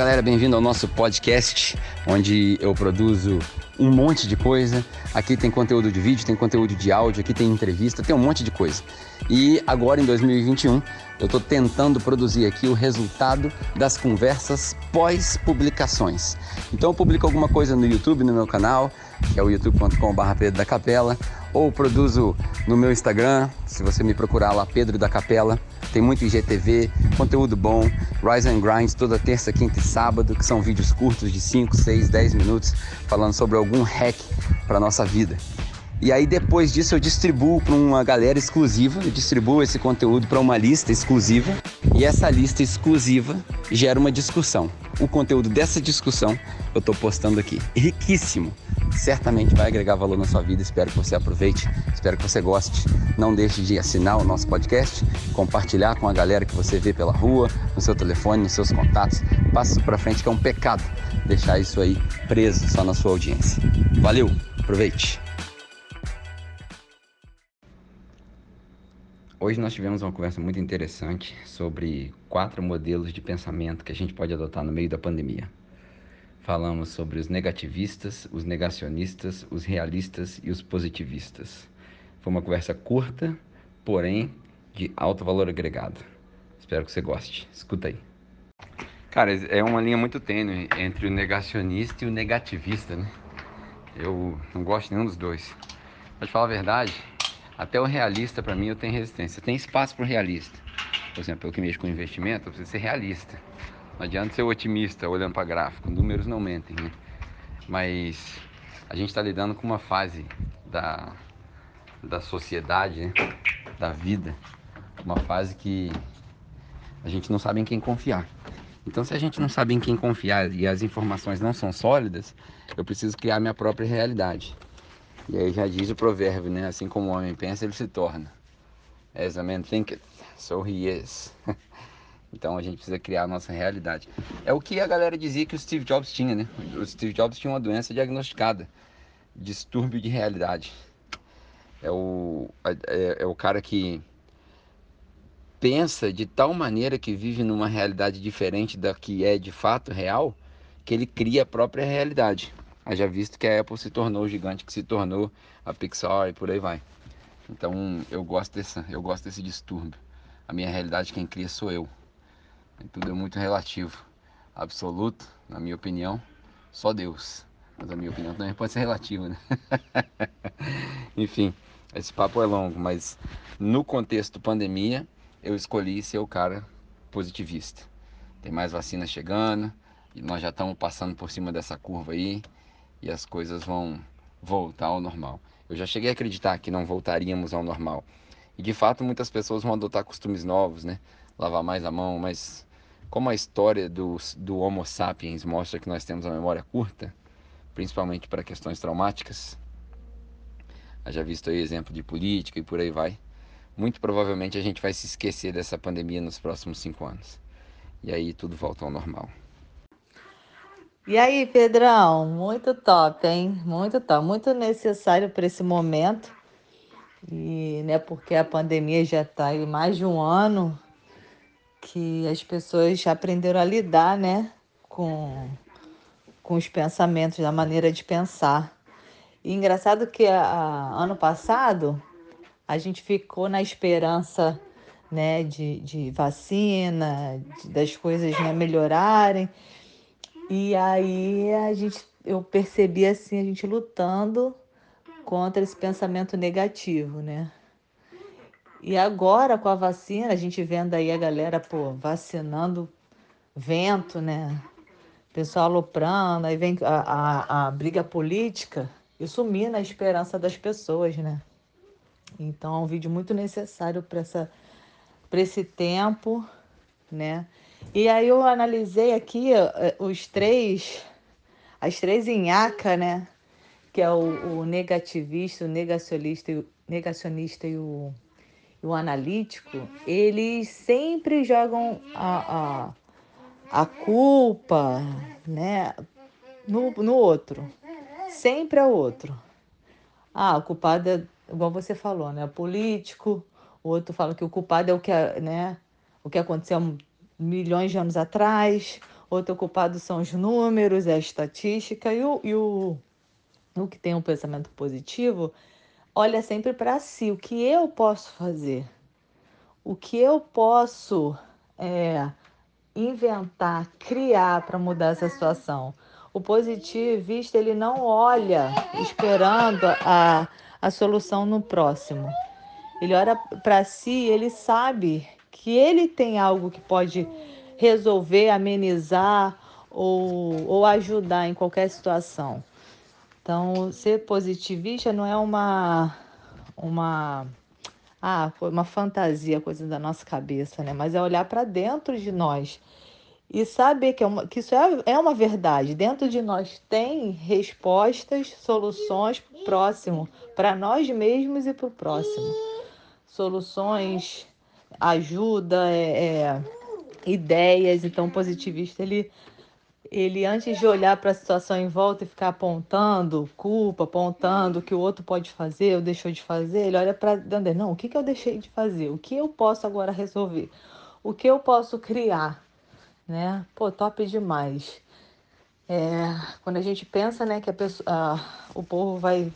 galera, bem-vindo ao nosso podcast, onde eu produzo um monte de coisa. Aqui tem conteúdo de vídeo, tem conteúdo de áudio, aqui tem entrevista, tem um monte de coisa. E agora em 2021, eu estou tentando produzir aqui o resultado das conversas pós-publicações. Então eu publico alguma coisa no YouTube, no meu canal, que é o youtube.com.br Pedro da Capela, ou produzo no meu Instagram, se você me procurar lá, Pedro da Capela. Tem muito IGTV, conteúdo bom, Rise and Grind toda terça, quinta e sábado, que são vídeos curtos de 5, 6, 10 minutos, falando sobre algum hack para nossa vida. E aí depois disso eu distribuo para uma galera exclusiva, eu distribuo esse conteúdo para uma lista exclusiva e essa lista exclusiva gera uma discussão. O conteúdo dessa discussão eu estou postando aqui, riquíssimo certamente vai agregar valor na sua vida. Espero que você aproveite, espero que você goste. Não deixe de assinar o nosso podcast, compartilhar com a galera que você vê pela rua, no seu telefone, nos seus contatos. Passe isso para frente que é um pecado deixar isso aí preso só na sua audiência. Valeu, aproveite. Hoje nós tivemos uma conversa muito interessante sobre quatro modelos de pensamento que a gente pode adotar no meio da pandemia. Falamos sobre os negativistas, os negacionistas, os realistas e os positivistas. Foi uma conversa curta, porém de alto valor agregado. Espero que você goste. Escuta aí. Cara, é uma linha muito tênue entre o negacionista e o negativista, né? Eu não gosto nenhum dos dois. Te falar a verdade, até o realista, para mim, eu tenho resistência. Tem espaço para o realista. Por exemplo, eu que mexo com investimento, eu preciso ser realista. Não adianta ser otimista olhando para gráfico, números não mentem, né? Mas a gente está lidando com uma fase da, da sociedade, né? da vida, uma fase que a gente não sabe em quem confiar. Então, se a gente não sabe em quem confiar e as informações não são sólidas, eu preciso criar minha própria realidade. E aí já diz o provérbio, né? Assim como o homem pensa, ele se torna. As a man thinketh, so he is. Então a gente precisa criar a nossa realidade. É o que a galera dizia que o Steve Jobs tinha, né? O Steve Jobs tinha uma doença diagnosticada, distúrbio de realidade. É o, é, é o cara que pensa de tal maneira que vive numa realidade diferente da que é de fato real, que ele cria a própria realidade. Haja visto que a Apple se tornou o gigante que se tornou, a Pixar e por aí vai. Então eu gosto dessa, eu gosto desse distúrbio. A minha realidade quem cria sou eu. Tudo é muito relativo. Absoluto, na minha opinião, só Deus. Mas a minha opinião também pode ser relativa, né? Enfim, esse papo é longo, mas no contexto pandemia, eu escolhi ser o cara positivista. Tem mais vacina chegando e nós já estamos passando por cima dessa curva aí e as coisas vão voltar ao normal. Eu já cheguei a acreditar que não voltaríamos ao normal. E de fato muitas pessoas vão adotar costumes novos, né? Lavar mais a mão, mas como a história do, do Homo sapiens mostra que nós temos uma memória curta, principalmente para questões traumáticas, já visto aí exemplo de política e por aí vai, muito provavelmente a gente vai se esquecer dessa pandemia nos próximos cinco anos. E aí tudo volta ao normal. E aí, Pedrão, muito top, hein? Muito top, muito necessário para esse momento. E né, porque a pandemia já está aí mais de um ano, que as pessoas aprenderam a lidar, né, com, com os pensamentos, da maneira de pensar. E engraçado que a, a, ano passado a gente ficou na esperança, né, de, de vacina, de, das coisas né, melhorarem. E aí a gente, eu percebi assim a gente lutando contra esse pensamento negativo, né? E agora, com a vacina, a gente vendo aí a galera, pô, vacinando vento, né? Pessoal aloprando, aí vem a, a, a briga política. Eu sumi na esperança das pessoas, né? Então, é um vídeo muito necessário para esse tempo, né? E aí eu analisei aqui eh, os três, as três inhaca, né? Que é o, o negativista, o negacionista, negacionista e o o analítico, eles sempre jogam a, a, a culpa né, no, no outro. Sempre é o outro. Ah, o culpado é, igual você falou, né? Político. O outro fala que o culpado é o que, né, o que aconteceu milhões de anos atrás. outro culpado são os números, é a estatística, e o, e o, o que tem um pensamento positivo olha sempre para si, o que eu posso fazer, o que eu posso é, inventar, criar para mudar essa situação. O positivista ele não olha esperando a, a solução no próximo. Ele olha para si, ele sabe que ele tem algo que pode resolver, amenizar ou, ou ajudar em qualquer situação. Então, ser positivista não é uma uma ah, uma fantasia, coisa da nossa cabeça, né? Mas é olhar para dentro de nós e saber que, é uma, que isso é, é uma verdade. Dentro de nós tem respostas, soluções próximo, para nós mesmos e para o próximo. Soluções, ajuda, é, é, ideias. Então, o positivista, ele, ele antes de olhar para a situação em volta e ficar apontando culpa, apontando o que o outro pode fazer ou deixou de fazer, ele olha para dentro. Não, o que, que eu deixei de fazer? O que eu posso agora resolver? O que eu posso criar? né? Pô, top demais. É, quando a gente pensa, né, que a pessoa, a, o povo vai,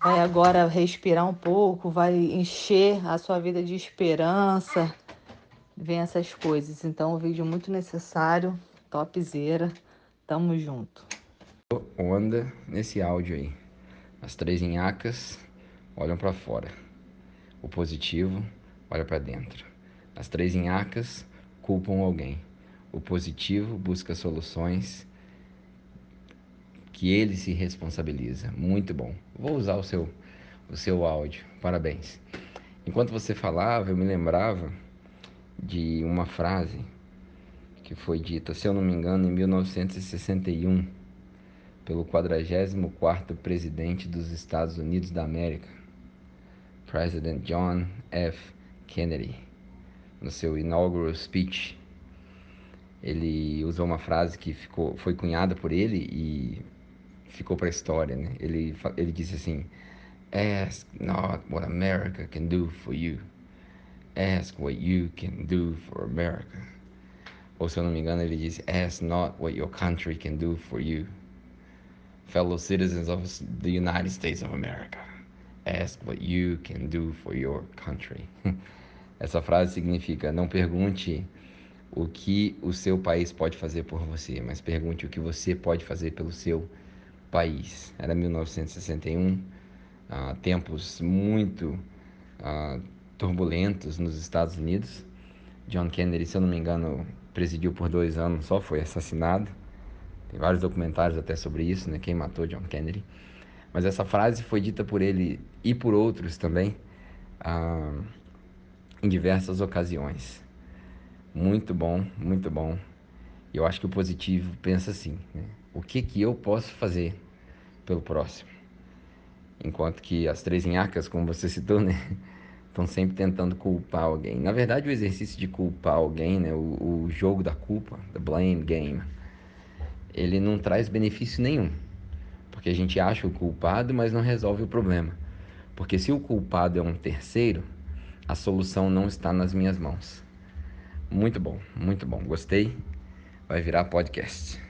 vai agora respirar um pouco, vai encher a sua vida de esperança, vem essas coisas. Então, um vídeo muito necessário, topzera. Tamo junto. Onda nesse áudio aí. As três inhacas olham para fora. O positivo olha para dentro. As três inhacas culpam alguém. O positivo busca soluções que ele se responsabiliza. Muito bom. Vou usar o seu, o seu áudio. Parabéns. Enquanto você falava, eu me lembrava de uma frase que foi dita, se eu não me engano, em 1961, pelo 44º presidente dos Estados Unidos da América, President John F. Kennedy, no seu inaugural speech ele usou uma frase que ficou, foi cunhada por ele e ficou para a história, né? Ele, ele disse assim: Ask not what America can do for you. Ask what you can do for America. Ou se eu não me engano, ele disse: Ask not what your country can do for you. Fellow citizens of the United States of America, ask what you can do for your country. Essa frase significa: não pergunte o que o seu país pode fazer por você, mas pergunte o que você pode fazer pelo seu país. Era 1961, ah, tempos muito ah, turbulentos nos Estados Unidos. John Kennedy, se eu não me engano, presidiu por dois anos, só foi assassinado. Tem vários documentários até sobre isso, né? Quem matou John Kennedy. Mas essa frase foi dita por ele e por outros também ah, em diversas ocasiões. Muito bom, muito bom. Eu acho que o positivo pensa assim, né? O que que eu posso fazer pelo próximo? Enquanto que as três inhacas, como você citou, né? Estão sempre tentando culpar alguém. Na verdade, o exercício de culpar alguém, né? O, o jogo da culpa, the blame game, ele não traz benefício nenhum. Porque a gente acha o culpado, mas não resolve o problema. Porque se o culpado é um terceiro, a solução não está nas minhas mãos. Muito bom, muito bom. Gostei. Vai virar podcast.